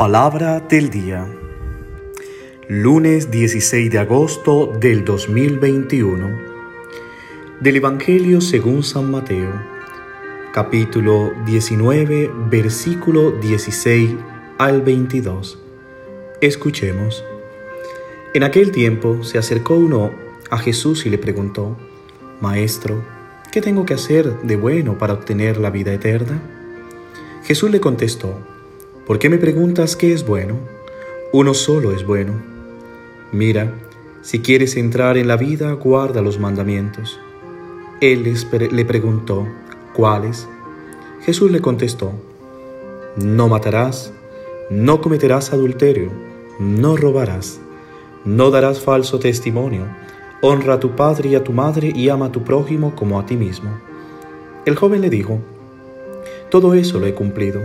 Palabra del día. Lunes 16 de agosto del 2021. Del Evangelio según San Mateo, capítulo 19, versículo 16 al 22. Escuchemos. En aquel tiempo se acercó uno a Jesús y le preguntó, Maestro, ¿qué tengo que hacer de bueno para obtener la vida eterna? Jesús le contestó, ¿Por qué me preguntas qué es bueno? Uno solo es bueno. Mira, si quieres entrar en la vida, guarda los mandamientos. Él le preguntó, ¿cuáles? Jesús le contestó, no matarás, no cometerás adulterio, no robarás, no darás falso testimonio, honra a tu padre y a tu madre y ama a tu prójimo como a ti mismo. El joven le dijo, todo eso lo he cumplido,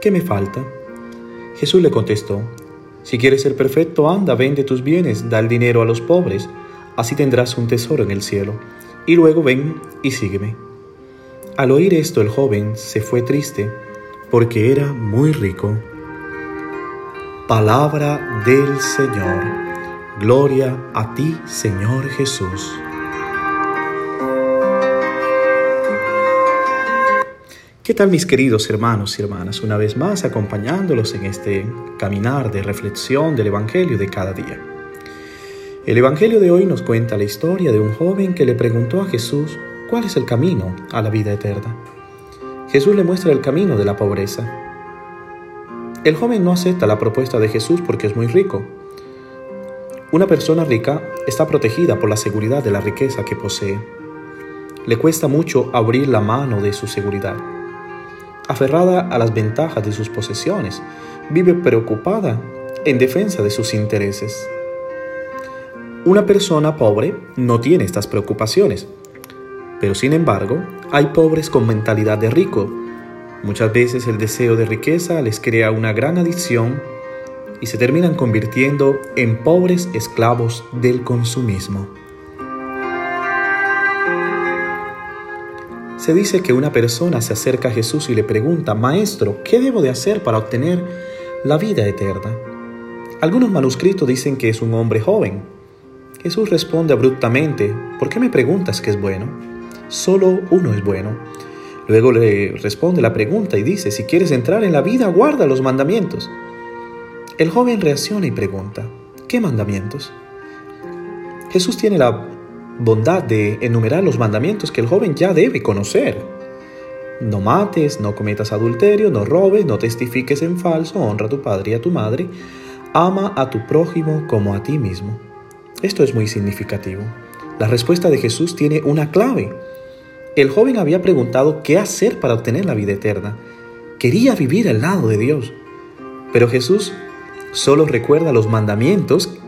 ¿qué me falta? Jesús le contestó, Si quieres ser perfecto, anda, vende tus bienes, da el dinero a los pobres, así tendrás un tesoro en el cielo, y luego ven y sígueme. Al oír esto el joven se fue triste, porque era muy rico. Palabra del Señor. Gloria a ti, Señor Jesús. ¿Qué tal mis queridos hermanos y hermanas? Una vez más acompañándolos en este caminar de reflexión del Evangelio de cada día. El Evangelio de hoy nos cuenta la historia de un joven que le preguntó a Jesús cuál es el camino a la vida eterna. Jesús le muestra el camino de la pobreza. El joven no acepta la propuesta de Jesús porque es muy rico. Una persona rica está protegida por la seguridad de la riqueza que posee. Le cuesta mucho abrir la mano de su seguridad aferrada a las ventajas de sus posesiones, vive preocupada en defensa de sus intereses. Una persona pobre no tiene estas preocupaciones, pero sin embargo hay pobres con mentalidad de rico. Muchas veces el deseo de riqueza les crea una gran adicción y se terminan convirtiendo en pobres esclavos del consumismo. Se dice que una persona se acerca a Jesús y le pregunta, Maestro, ¿qué debo de hacer para obtener la vida eterna? Algunos manuscritos dicen que es un hombre joven. Jesús responde abruptamente, ¿por qué me preguntas qué es bueno? Solo uno es bueno. Luego le responde la pregunta y dice, si quieres entrar en la vida, guarda los mandamientos. El joven reacciona y pregunta, ¿qué mandamientos? Jesús tiene la bondad de enumerar los mandamientos que el joven ya debe conocer. No mates, no cometas adulterio, no robes, no testifiques en falso, honra a tu padre y a tu madre, ama a tu prójimo como a ti mismo. Esto es muy significativo. La respuesta de Jesús tiene una clave. El joven había preguntado qué hacer para obtener la vida eterna. Quería vivir al lado de Dios. Pero Jesús solo recuerda los mandamientos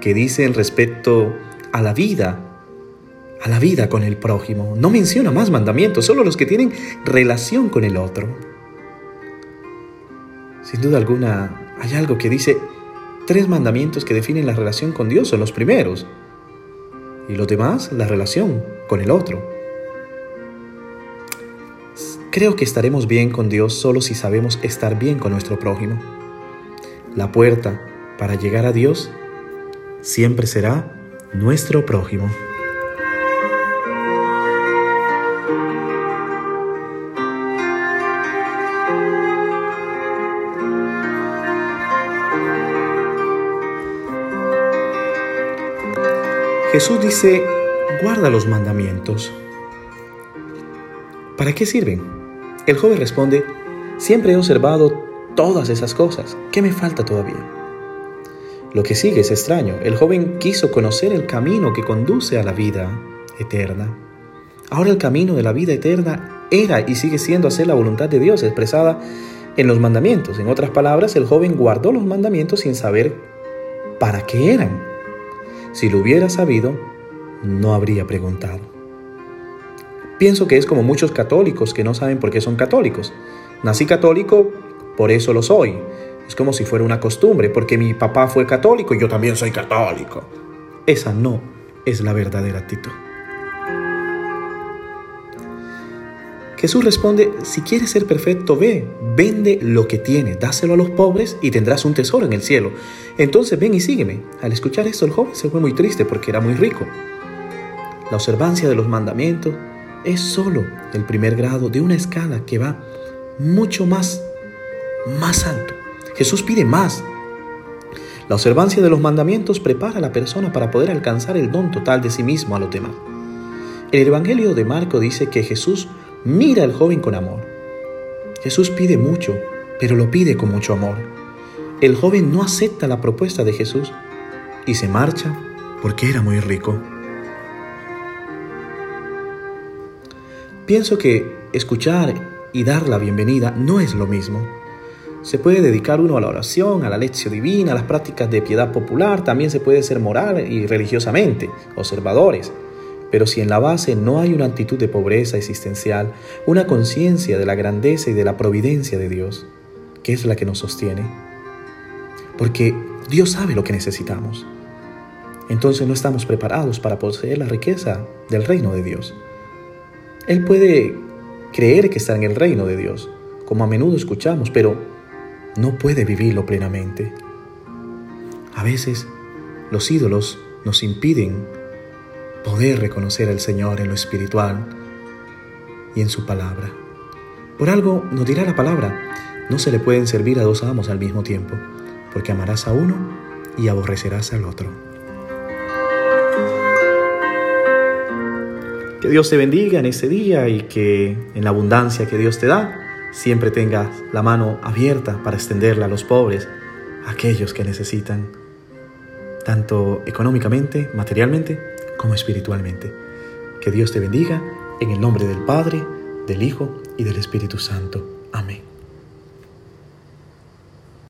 que dicen respecto a la vida a la vida con el prójimo. No menciona más mandamientos, solo los que tienen relación con el otro. Sin duda alguna, hay algo que dice tres mandamientos que definen la relación con Dios son los primeros. Y los demás, la relación con el otro. Creo que estaremos bien con Dios solo si sabemos estar bien con nuestro prójimo. La puerta para llegar a Dios siempre será nuestro prójimo. Jesús dice, guarda los mandamientos. ¿Para qué sirven? El joven responde, siempre he observado todas esas cosas. ¿Qué me falta todavía? Lo que sigue es extraño. El joven quiso conocer el camino que conduce a la vida eterna. Ahora el camino de la vida eterna era y sigue siendo hacer la voluntad de Dios expresada en los mandamientos. En otras palabras, el joven guardó los mandamientos sin saber para qué eran. Si lo hubiera sabido, no habría preguntado. Pienso que es como muchos católicos que no saben por qué son católicos. Nací católico, por eso lo soy. Es como si fuera una costumbre, porque mi papá fue católico y yo también soy católico. Esa no es la verdadera actitud. Jesús responde, si quieres ser perfecto, ve, vende lo que tienes, dáselo a los pobres y tendrás un tesoro en el cielo. Entonces ven y sígueme. Al escuchar esto, el joven se fue muy triste porque era muy rico. La observancia de los mandamientos es solo el primer grado de una escala que va mucho más, más alto. Jesús pide más. La observancia de los mandamientos prepara a la persona para poder alcanzar el don total de sí mismo a los demás. El Evangelio de Marco dice que Jesús mira al joven con amor. Jesús pide mucho, pero lo pide con mucho amor. El joven no acepta la propuesta de Jesús y se marcha porque era muy rico. Pienso que escuchar y dar la bienvenida no es lo mismo. Se puede dedicar uno a la oración, a la lección divina, a las prácticas de piedad popular, también se puede ser moral y religiosamente, observadores. Pero si en la base no hay una actitud de pobreza existencial, una conciencia de la grandeza y de la providencia de Dios, que es la que nos sostiene, porque Dios sabe lo que necesitamos, entonces no estamos preparados para poseer la riqueza del reino de Dios. Él puede creer que está en el reino de Dios, como a menudo escuchamos, pero no puede vivirlo plenamente. A veces los ídolos nos impiden poder reconocer al Señor en lo espiritual y en su palabra. Por algo nos dirá la palabra, no se le pueden servir a dos amos al mismo tiempo, porque amarás a uno y aborrecerás al otro. Que Dios te bendiga en este día y que en la abundancia que Dios te da, siempre tengas la mano abierta para extenderla a los pobres, a aquellos que necesitan, tanto económicamente, materialmente, como espiritualmente. Que Dios te bendiga en el nombre del Padre, del Hijo y del Espíritu Santo. Amén.